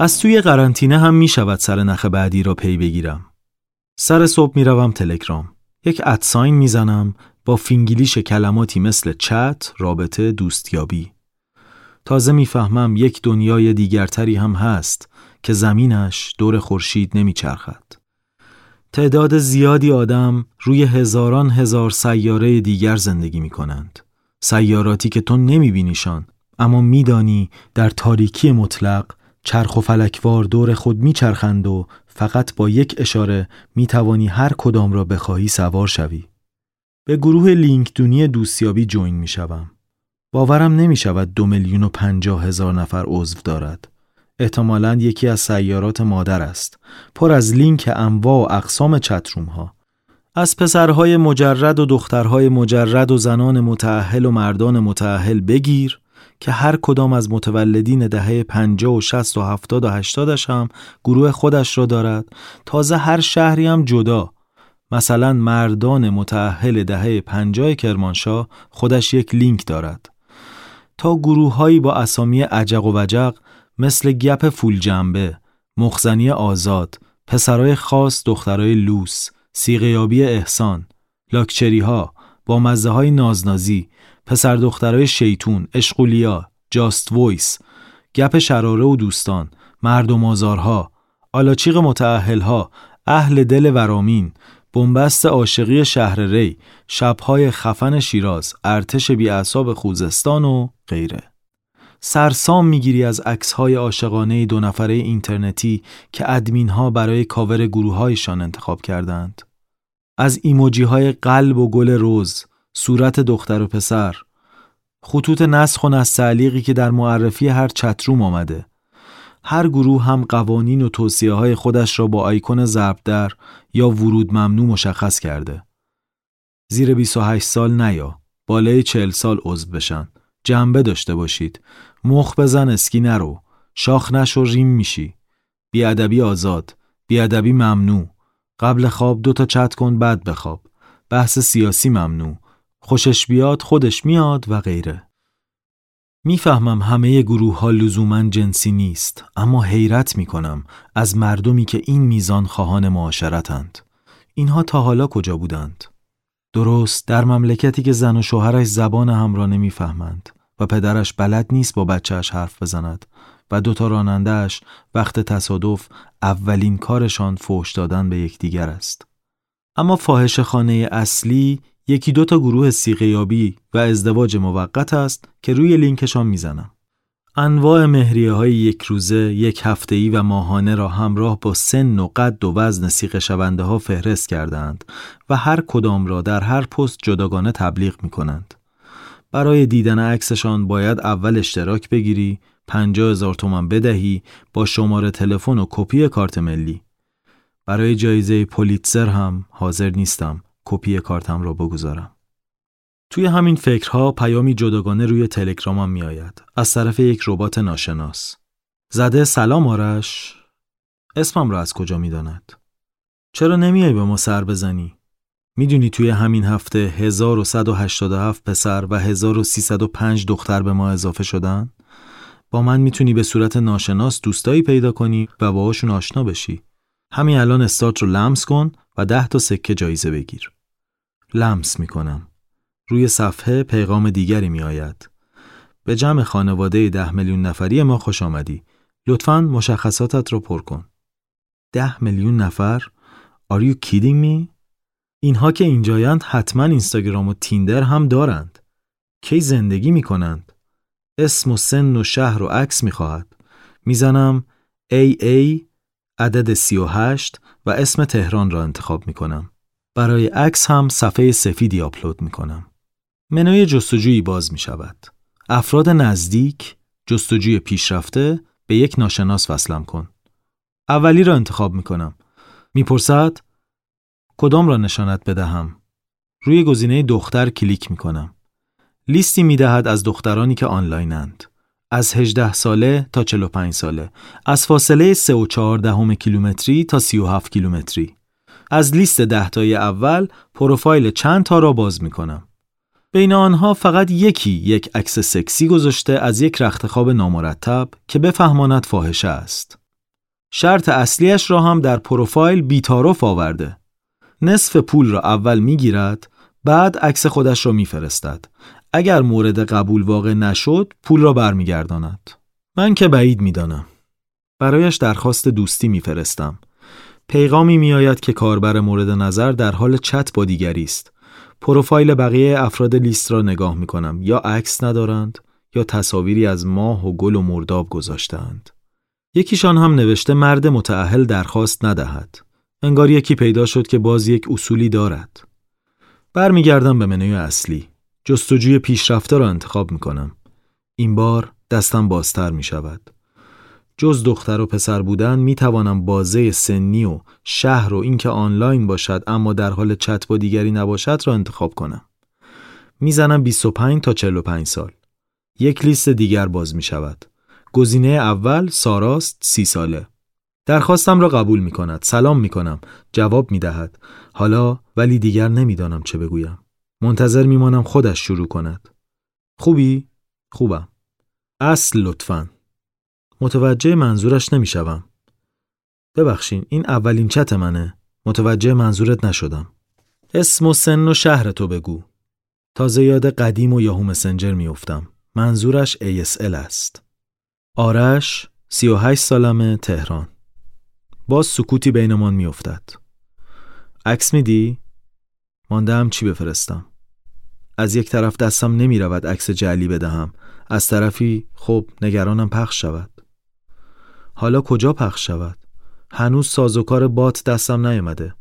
از توی قرنطینه هم می شود سر نخ بعدی را پی بگیرم. سر صبح می روم تلگرام. یک at sign می زنم با فینگلیش کلماتی مثل چت، رابطه، دوستیابی. تازه می‌فهمم یک دنیای دیگرتری هم هست که زمینش دور خورشید نمیچرخد. تعداد زیادی آدم روی هزاران هزار سیاره دیگر زندگی می کنند. سیاراتی که تو نمی بینیشان اما میدانی در تاریکی مطلق چرخ و فلکوار دور خود میچرخند و فقط با یک اشاره می توانی هر کدام را بخواهی سوار شوی. به گروه لینکدونی دوستیابی جوین می شوم. باورم نمی شود دو میلیون و پنجاه هزار نفر عضو دارد. احتمالا یکی از سیارات مادر است. پر از لینک انواع و اقسام چتروم ها. از پسرهای مجرد و دخترهای مجرد و زنان متعهل و مردان متعهل بگیر که هر کدام از متولدین دهه 50 و 60 و 70 و 80 هم گروه خودش را دارد. تازه هر شهری هم جدا. مثلا مردان متأهل دهه 50 کرمانشاه خودش یک لینک دارد. تا گروههایی با اسامی عجق و وجق مثل گپ فول جنبه، مخزنی آزاد، پسرای خاص دخترای لوس، سیغیابی احسان، لاکچری ها، بامزه های نازنازی، پسر دخترای شیطون، عشقولیا، just voice، گپ شراره و دوستان، مردم آزارها، آلاچیق متاهلها، اهل دل ورامین، بنبست عاشقی شهر ری، شبهای خفن شیراز، ارتش بیعصاب خوزستان و غیره. سرسام می‌گیری از عکس‌های عاشقانه دو نفره اینترنتی که ادمین ها برای کاور گروههایشان انتخاب کردند. از ایموجی های قلب و گل روز، صورت دختر و پسر، خطوط نسخ و نستعلیقی که در معرفی هر چتروم آمده. هر گروه هم قوانین و توصیه های خودش را با آیکون ضرب در یا ورود ممنوع مشخص کرده. زیر 28 سال نیا، بالای 40 سال عضو بشن. جنبه داشته باشید. مخ بزن اسکی نرو. شاخ نشو ریم میشی. بیادبی آزاد. بیادبی ممنوع. قبل خواب دو تا چت کن بعد بخواب. بحث سیاسی ممنوع. خوشش بیاد خودش میاد و غیره. می‌فهمم همه گروه ها لزوما جنسی نیست اما حیرت می‌کنم از مردمی که این میزان خواهان معاشرتند. اینها تا حالا کجا بودند؟ درست در مملکتی که زن و شوهرش زبان هم را نمی‌فهمند و پدرش بلد نیست با بچهش حرف بزند و دوتا رانندهش وقت تصادف اولین کارشان فوش دادن به یکدیگر است. اما فاحش خانه اصلی یکی دو تا گروه سیغیابی و ازدواج موقت است که روی لینکشان می‌زنم. انواع مهریه های یک روزه، یک هفتهی و ماهانه را همراه با سن و قد و وزن سیغ شونده ها فهرست کردند و هر کدام را در هر پست جداگانه تبلیغ می کنند. برای دیدن عکسشان باید اول اشتراک بگیری، 50 هزار تومان بدهی با شماره تلفن و کپی کارت ملی. برای جایزه پولیتزر هم حاضر نیستم کپی کارتم را بگذارم. توی همین فکرها پیامی جداگانه روی تلگرامم میآید از طرف یک ربات ناشناس. زده سلام آرش اسمم را از کجا می‌داند؟ چرا نمیای به ما سر بزنی؟ می‌دونی توی همین هفته 1187 پسر و 1305 دختر به ما اضافه شدن؟ با من می‌تونی به صورت ناشناس دوستایی پیدا کنی و باهاشون آشنا بشی. همین الان استارت رو لمس کن و ده تا سکه جایزه بگیر. لمس می‌کنم. روی صفحه پیغام دیگری می آید. به جمع خانواده ده میلیون نفری ما خوش آمدی. لطفا مشخصاتت رو پر کن. ده میلیون نفر؟ Are you kidding me? اینها که اینجایند حتما اینستاگرام و تیندر هم دارند. کی زندگی می کنند؟ اسم و سن و شهر و عکس می خواهد. می‌زنم AA عدد 38 و اسم تهران را انتخاب می کنم. برای عکس هم صفحه سفیدی آپلود می کنم. منوی جستجویی باز می شود. افراد نزدیک، جستجوی پیشرفته به یک ناشناس وصلم کن. اولی را انتخاب می کنم. می‌پرسد کدام را نشانت بدهم؟ روی گزینه دختر کلیک می کنم. لیستی می دهد از دخترانی که آنلاینند. از 18 ساله تا 45 ساله. از فاصله 3 و 4 دهم کیلومتری تا 37 کیلومتری. از لیست دهتای اول پروفایل چند تا را باز می کنم. بین آنها فقط یکی یک عکس سکسی گذاشته از یک رختخواب نامرتب که بفهماند فاحشه است. شرط اصلیش را هم در پروفایل بیتارف آورده. نصف پول را اول می‌گیرد بعد عکس خودش را میفرستد. اگر مورد قبول واقع نشد پول را برمیگرداند. من که بعید می‌دانم. برایش درخواست دوستی میفرستم. پیغامی میآید که کاربر مورد نظر در حال چت با دیگری است. پروفایل بقیه افراد لیست را نگاه می کنم یا عکس ندارند یا تصاویری از ماه و گل و مرداب گذاشتند. یکیشان هم نوشته مرد متعهل درخواست ندهد. انگار یکی پیدا شد که باز یک اصولی دارد. برمیگردم به منوی اصلی. جستجوی پیشرفته را انتخاب می کنم. این بار دستم بازتر می شود. جز دختر و پسر بودن می توانم بازه سنی و شهر و اینکه آنلاین باشد اما در حال چت با دیگری نباشد را انتخاب کنم. می‌زنم 25 تا 45 سال. یک لیست دیگر باز می شود. گزینه اول ساراست سی ساله. درخواستم را قبول می کند. سلام می کنم. جواب می دهد. حالا ولی دیگر نمی‌دانم چه بگویم. منتظر می مانم خودش شروع کند. خوبی؟ خوبم. اصل لطفا. متوجه منظورش نمی‌شوم. ببخشین این اولین چت منه. متوجه منظورت نشدم. اسم و سن و شهر تو بگو. تازه یاد قدیم و یاهو مسنجر میافتم. منظورش ASL است. آرش 38 سالمه تهران. باز سکوتی بینمان میافتد. عکس میدی؟ ماندم چی بفرستم. از یک طرف دستم نمی رود عکس جلی بدهم. از طرفی خب نگرانم پخش شود. حالا کجا پخش شود؟ هنوز سازوکار بات دستم نیامده.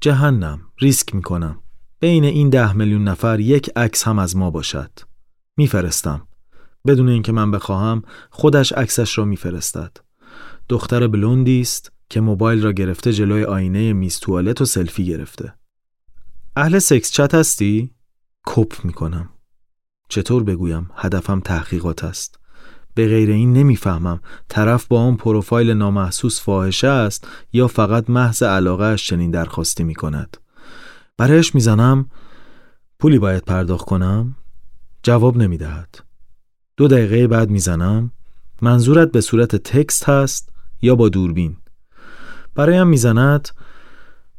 جهنم ریسک می کنم. بین این ده میلیون نفر یک عکس هم از ما باشد. میفرستم. بدون اینکه من بخواهم خودش عکسش را میفرستد. دختر بلوندی است که موبایل را گرفته جلوی آینه میز توالت و سلفی گرفته. اهل سکس چت هستی؟ کپ می‌کنم. چطور بگویم؟ هدفم تحقیقات است. به غیر این نمی‌فهمم طرف با آن پروفایل نامحسوس فاحشه است یا فقط محض علاقه اش چنین درخواستی می کند. برایش می‌زنم پولی باید پرداخت کنم؟ جواب نمی دهد. دو دقیقه بعد می‌زنم منظورت به صورت تکست هست یا با دوربین برایم می‌زند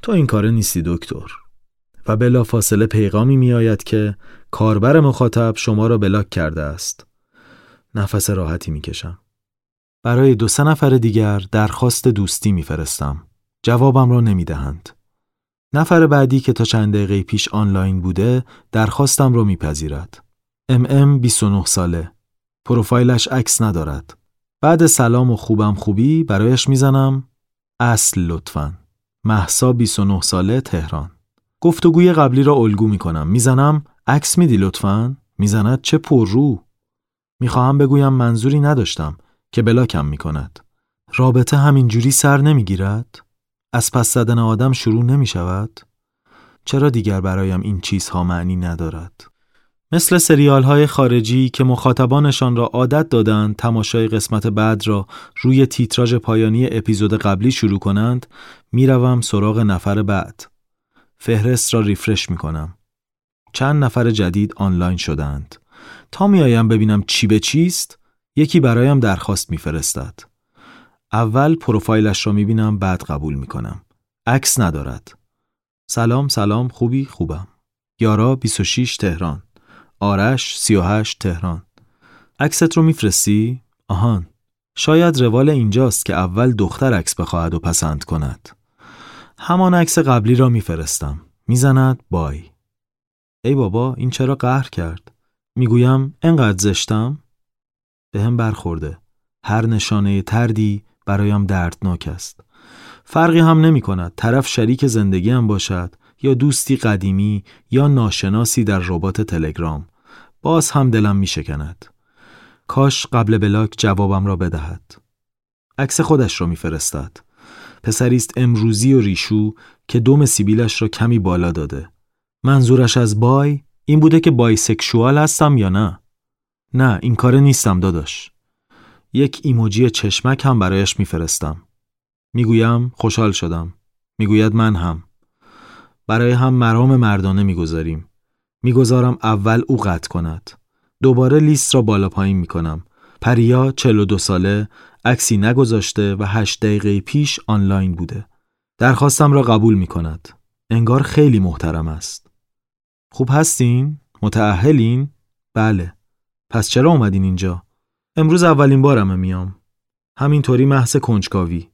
تو این کاره نیستی دکتر و بلا فاصله پیغامی میآید که کاربر مخاطب شما را بلاک کرده است. نفس راحتی می‌کشم. برای دو سه نفر دیگر درخواست دوستی میفرستم. جوابم را نمی‌دهند. نفر بعدی که تا چند دقیقه پیش آنلاین بوده درخواستم را میپذیرد. ام ام 29 ساله. پروفایلش عکس ندارد. بعد سلام و خوبم خوبی برایش می‌زنم. اصل لطفا. محسا 29 ساله تهران. گفتگوی قبلی را الگو می‌کنم. می‌زنم عکس میدی لطفا؟ می‌زند چه پر رو. می‌خواهم بگویم منظوری نداشتم که بلاکم می‌کند. رابطه همینجوری سر نمی‌گیرد؟ از پس زدن آدم شروع نمی شود؟ چرا دیگر برایم این چیزها معنی ندارد؟ مثل سریال های خارجی که مخاطبانشان را عادت دادند تماشای قسمت بعد را روی تیتراژ پایانی اپیزود قبلی شروع کنند می‌روم سراغ نفر بعد. فهرست را ریفرش می کنم چند نفر جدید آنلاین شدند. تا میآیم ببینم چی به چیست یکی برایم درخواست میفرستد. اول پروفایلش را می‌بینم بعد قبول می‌کنم. عکس ندارد. سلام سلام خوبی؟ خوبم. یارا 26 تهران. آرش 38 تهران. عکست رو میفرستی؟ آهان. شاید روال اینجاست که اول دختر عکس بخواهد و پسند کند. همان عکس قبلی را میفرستم. می‌زند بای. ای بابا این چرا قهر کرد؟ می‌گویم انقدر زشتم؟ به هم برخورده. هر نشانه تردی برایم دردناک است. فرقی هم نمی کند طرف شریک زندگی هم باشد یا دوستی قدیمی یا ناشناسی در ربات تلگرام. باز هم دلم می شکند. کاش قبل بلاک جوابم را بدهد. عکس خودش را میفرستد. پسری است امروزی و ریشو که دوم سیبیلش را کمی بالا داده. منظورش از بای این بوده که بایسکشوال هستم یا نه؟ نه این کار نیستم داداش. یک ایموجی چشمک هم برایش میفرستم. می‌گویم خوشحال شدم. می‌گوید من هم. برای هم مرام مردانه می‌گذاریم. می‌گذارم اول او قطع کند. دوباره لیست را بالا پایین می‌کنم. پریا 42 ساله عکسی نگذاشته و هشت دقیقه پیش آنلاین بوده. درخواستم را قبول می کند. انگار خیلی محترم است. خوب هستین؟ متعهلین؟ بله. پس چرا اومدین اینجا؟ امروز اولین بارمه میام. همینطوری محض کنجکاوی.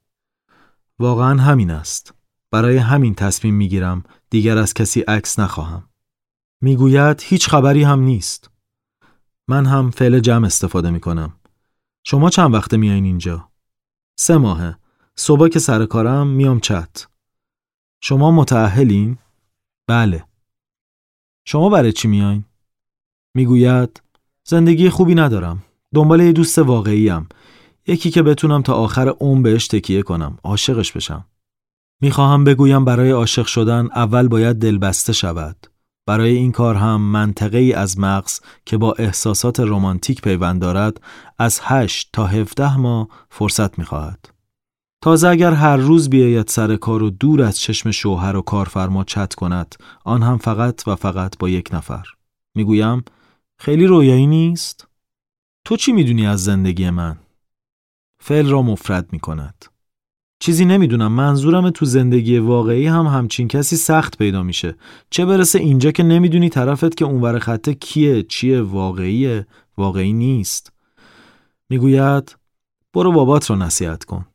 واقعا همین است. برای همین تصمیم می‌گیرم دیگر از کسی عکس نخواهم. می‌گوید هیچ خبری هم نیست. من هم فعل جمع استفاده می کنم. شما چند وقته میایین اینجا؟ سه ماهه. صبح که سر کارم میام چت. شما متعهلین؟ بله. شما برای چی میایین؟ می‌گوید زندگی خوبی ندارم. دنبال یه دوست واقعیم. یکی که بتونم تا آخر عمر بهش تکیه کنم. عاشقش بشم. می‌خواهم بگویم برای عاشق شدن اول باید دلبسته شود. برای این کار هم منطقه ای از مغز که با احساسات رمانتیک پیوند دارد از 8 تا 17 ماه فرصت می خواهد. تازه اگر هر روز بیاید سر کار و دور از چشم شوهر و کارفرما چت کند آن هم فقط و فقط با یک نفر. می‌گویم خیلی رویایی نیست؟ تو چی می‌دونی از زندگی من؟ فعل را مفرد می کند چیزی نمی‌دونم. منظورم تو زندگی واقعی هم همچین کسی سخت پیدا میشه. چه برسه اینجا که نمی‌دونی طرفت که اونور خطه کیه چیه واقعیه واقعی نیست. می‌گوید برو بابات رو نصیحت کن.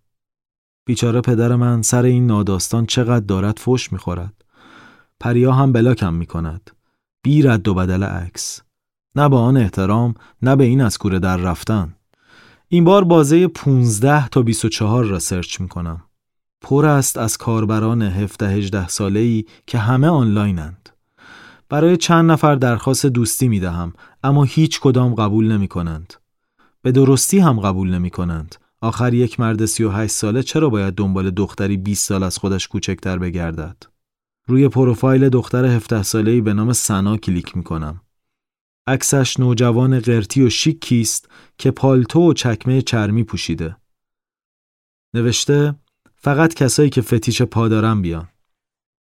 بیچاره پدر من سر این ناداستان چقدر دارد فش می‌خورد. پریا هم بلاکم می‌کند. بی رد و بدل عکس. نه با آن احترام نه به این از کوره در رفتن. این بار بازه 15 تا 24 را سرچ می کنم. پر است از کاربران 17 18 ساله ای که همه آنلاینند. برای چند نفر درخواست دوستی می دهم اما هیچ کدام قبول نمی کنند. به درستی هم قبول نمی کنند. آخر یک مرد 38 ساله چرا باید دنبال دختری 20 سال از خودش کوچکتر بگردد؟ روی پروفایل دختر 17 ساله ای به نام سنا کلیک می کنم. عکسش نوجوان قرتی و شیکی است که پالتو و چکمه چرمی پوشیده. نوشته فقط کسایی که فتیش پا دارن بیان.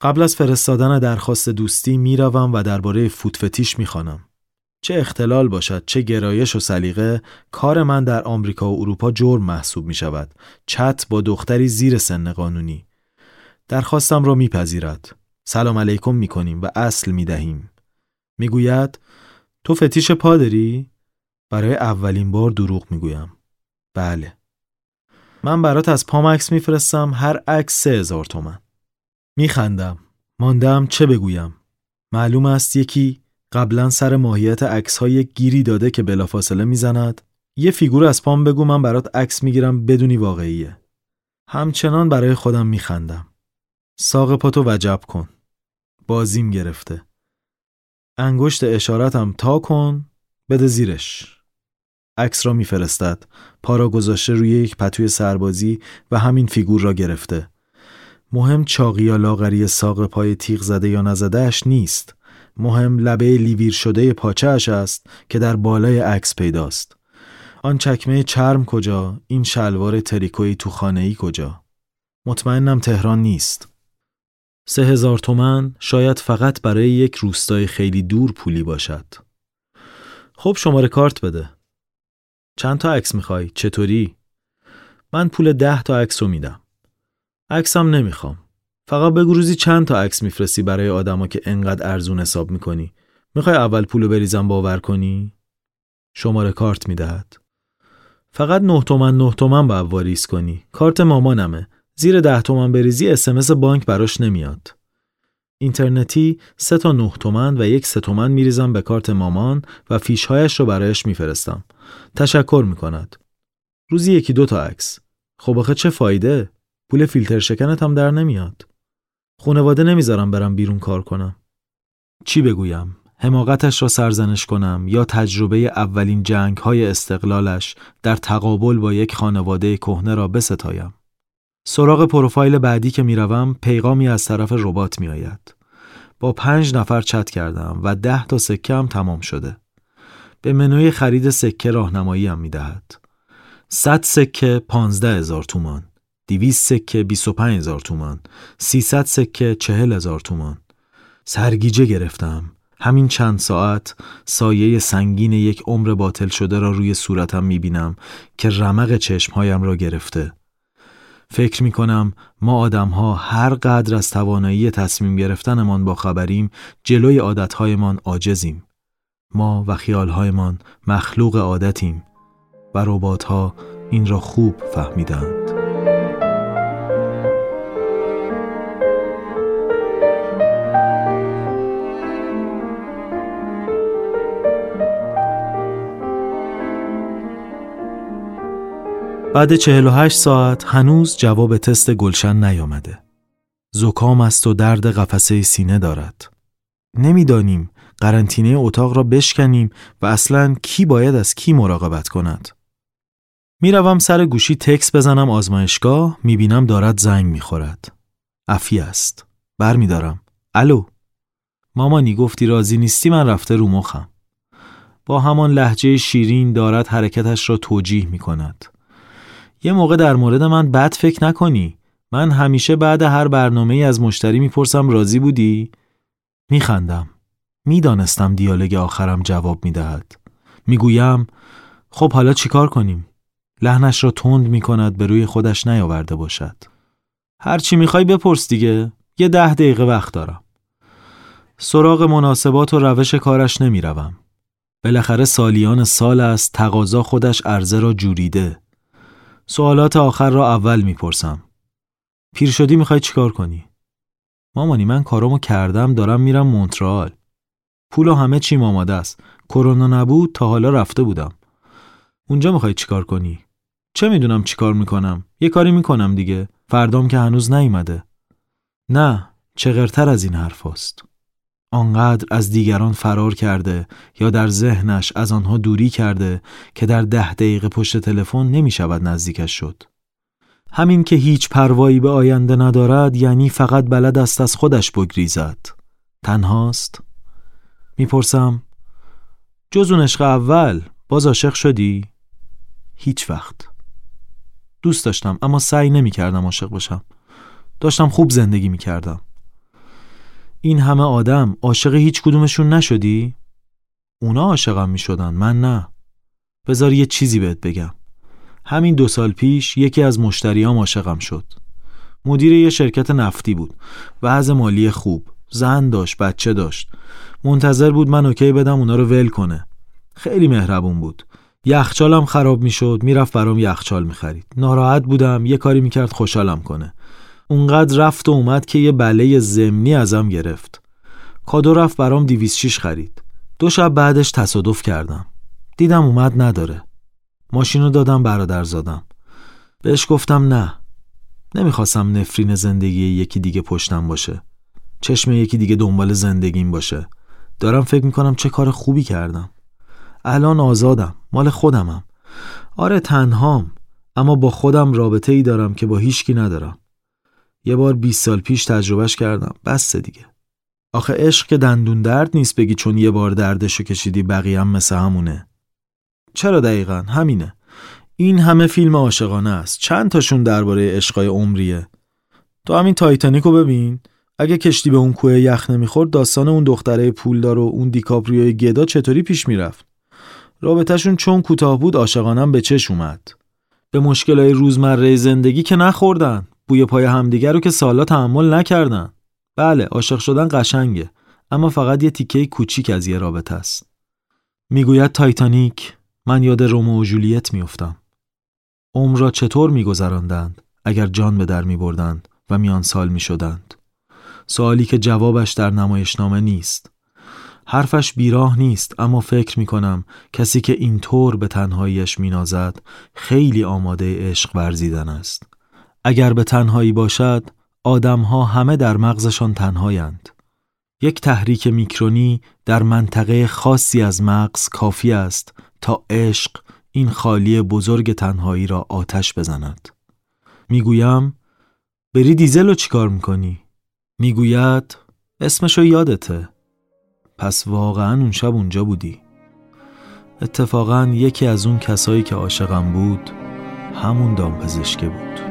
قبل از فرستادن درخواست دوستی می‌روم و درباره فوت فتیش می‌خوانم. چه اختلال باشد چه گرایش و سلیقه کار من در آمریکا و اروپا جرم محسوب می شود چت با دختری زیر سن قانونی درخواستم را میپذیرد سلام علیکم می کنیم و اصل می دهیم می گوید تو فتیش پا داری؟ برای اولین بار دروغ می‌گویم. بله. من برات از پام عکس میفرستم هر عکس سه هزار تومن. میخندم. ماندم چه بگویم. معلوم است یکی قبلا سر ماهیت عکس های گیری داده که بلافاصله می‌زند. یه فیگور از پام بگو من برات عکس می‌گیرم بدونی واقعیه. همچنان برای خودم میخندم. ساق پاتو وجب کن. بازیم گرفته. انگشت اشارتم تا کن بده زیرش. عکس را میفرستد. پا را گذاشته روی یک پتوی سربازی و همین فیگور را گرفته. مهم چاقی یا لاغری ساق پای تیغ زده یا نزدهش نیست. مهم لبه لیویر شده پاچهش است که در بالای عکس پیداست. آن چکمه چرم کجا؟ این شلوار تریکوی تو خانه ای کجا؟ مطمئنم تهران نیست. سه هزار تومن شاید فقط برای یک روستای خیلی دور پولی باشد. خب شماره کارت بده. چند تا عکس می‌خوای؟ چطوری؟ من پول ده تا عکس رو میدم. عکسم نمی‌خوام. فقط بگو روزی چند تا عکس میفرستی برای آدما که انقدر ارزون حساب می‌کنی. می‌خوای اول پولو بریزم باور کنی؟ شماره کارت می‌دهد. فقط نه تومن نه تومن باید واریز کنی. کارت مامانمه. زیر ده تومن بریزی اسمس بانک براش نمیاد. اینترنتی سه تا نه تومن و یک سه تومن میریزم به کارت مامان و فیشهایش رو برایش میفرستم. تشکر می‌کند. روزی یکی دو تا عکس. خب آخه چه فایده؟ پول فیلتر شکنت هم در نمیاد. خونواده نمی‌ذارم برم بیرون کار کنم. چی بگویم؟ حماقتش را سرزنش کنم یا تجربه اولین جنگ های استقلالش در تقابل با یک خانواده کهنه را بستایم. سراغ پروفایل بعدی که می‌روم پیغامی از طرف ربات میآید. با پنج نفر چت کردم و ده تا سکه هم تمام شده. به منوی خرید سکه راهنمایی هم می‌دهد. 100 سکه 15 هزار تومان. 200 سکه 25 هزار تومان. 300 سکه 40 هزار تومان. سرگیجه گرفتم. همین چند ساعت سایه سنگین یک عمر باطل شده را روی صورتم می‌بینم که رمق چشمهایم را گرفته. فکر می کنم ما آدم ها هر قدر از توانایی تصمیم گرفتنمان با خبریم جلوی عادتهایمان عاجزیم. ما و خیالهایمان مخلوق عادتیم و ربات ها این را خوب فهمیدند. بعد 48 ساعت هنوز جواب تست گلشن نیامده. زکام است و درد قفسه سینه دارد. نمی‌دانیم قرنطینه اتاق را بشکنیم و اصلا کی باید از کی مراقبت کند. می‌روم سر گوشی تکس بزنم آزمایشگاه می‌بینم دارد زنگ می‌خورد. افی است. بر میدارم. الو. مامانی گفتی راضی نیستی من رفته رو مخم با همان لحجه شیرین دارد حرکتش را توجیه می کند یه موقع در مورد من بد فکر نکنی. من همیشه بعد هر برنامه ای از مشتری می‌پرسم راضی بودی؟ میخندم. می‌دانستم دیالوگ آخرم جواب می‌دهد. می‌گویم خب حالا چیکار کنیم؟ لحنش را تند می‌کند به روی خودش نیاورده باشد. هر چی می‌خوای بپرس دیگه. یه ده دقیقه وقت دارم. سراغ مناسبات و روش کارش نمی‌روم. بالاخره سالیان سال است تقاضا خودش عرضه را جوریده. سوالات آخر را اول می‌پرسم. پیر شدی می‌خوای چیکار کنی؟ مامانی من کارامو کردم دارم میرم مونترال. پول و همه چیم آماده است. کرونا نبود تا حالا رفته بودم. اونجا می‌خوای چیکار کنی؟ چه می‌دونم چیکار می‌کنم؟ یه کاری می‌کنم دیگه. فردام که هنوز نیومده. نه چغرتر از این حرف است. آنقدر از دیگران فرار کرده یا در ذهنش از آنها دوری کرده که در ده دقیقه پشت تلفن نمی شود نزدیکش شد. همین که هیچ پروایی به آینده ندارد یعنی فقط بلد است از خودش بگریزد. تنهاست؟ می‌پرسم جز اون اول باز عاشق شدی؟ هیچ وقت. دوست داشتم اما سعی نمی کردم عاشق باشم. داشتم خوب زندگی می کردم. این همه آدم عاشق هیچ کدومشون نشدی؟ اونا عاشقم می شدن من نه. بذار یه چیزی بهت بگم. همین دو سال پیش یکی از مشتریام عاشقم شد. مدیر یه شرکت نفتی بود. وضع مالی خوب. زن داشت، بچه داشت. منتظر بود من اوکی بدم اونا رو ول کنه. خیلی مهربون بود. یخچالم خراب می‌شد می‌رفت برام یخچال می‌خرید ناراحت بودم یه کاری می‌کرد خوشحالم کنه اونقدر رفت و اومد که یه بله زمینی ازم گرفت. کادو رفت برام شیش خرید. دو شب بعدش تصادف کردم. دیدم اومد نداره. ماشینو دادم برادر زادم. بهش گفتم نه. نمی‌خواستم نفرین زندگی یکی دیگه پشتم باشه. چشم یکی دیگه دنبال زندگیم باشه. دارم فکر می‌کنم چه کار خوبی کردم. الان آزادم. مال خودمم. آره تنهام. اما با خودم رابطه ای دارم که با هیچکی ندارم. یه بار 20 سال پیش تجربهش کردم. بس دیگه. آخه عشق که دندون درد نیست بگی چون یه بار دردشو کشیدی بقیه هم مثل همونه. چرا دقیقا؟ همینه. این همه فیلم عاشقانه است. چند تاشون درباره عشقای عمریه؟ تو همین تایتانیکو ببین. اگه کشتی به اون کوه یخ نمی‌خورد داستان اون دختره پولدار و اون دیکاپریوی گدا چطوری پیش می‌رفت؟ رابطهشون چون کوتاه بود عاشقانه‌م به چش اومد. به مشکلای روزمره زندگی که نخوردن. بوی پای همدیگر رو که سالا تحمل نکردن. بله عاشق شدن قشنگه اما فقط یه تیکه کوچیک از یه رابطه است. می‌گوید تایتانیک من یاد رومئو و ژولیت میافتم. عمر را چطور میگذراندند اگر جان به در میبردند و میان سال می‌شدند؟ سوالی که جوابش در نمایشنامه نیست. حرفش بیراه نیست اما فکر می کنم کسی که اینطور به تنهاییش مینازد خیلی آماده عشق ورزیدن است. اگر به تنهایی باشد آدمها همه در مغزشان تنهایند. یک تحریک میکرونی در منطقه خاصی از مغز کافی است تا عشق این خالی بزرگ تنهایی را آتش بزند. می‌گویم بری دیزل رو چیکار می‌کنی؟ می‌گوید اسمشو یادته. پس واقعا اون شب اونجا بودی. اتفاقا یکی از اون کسایی که عاشقم بود همون دامپزشکه بود.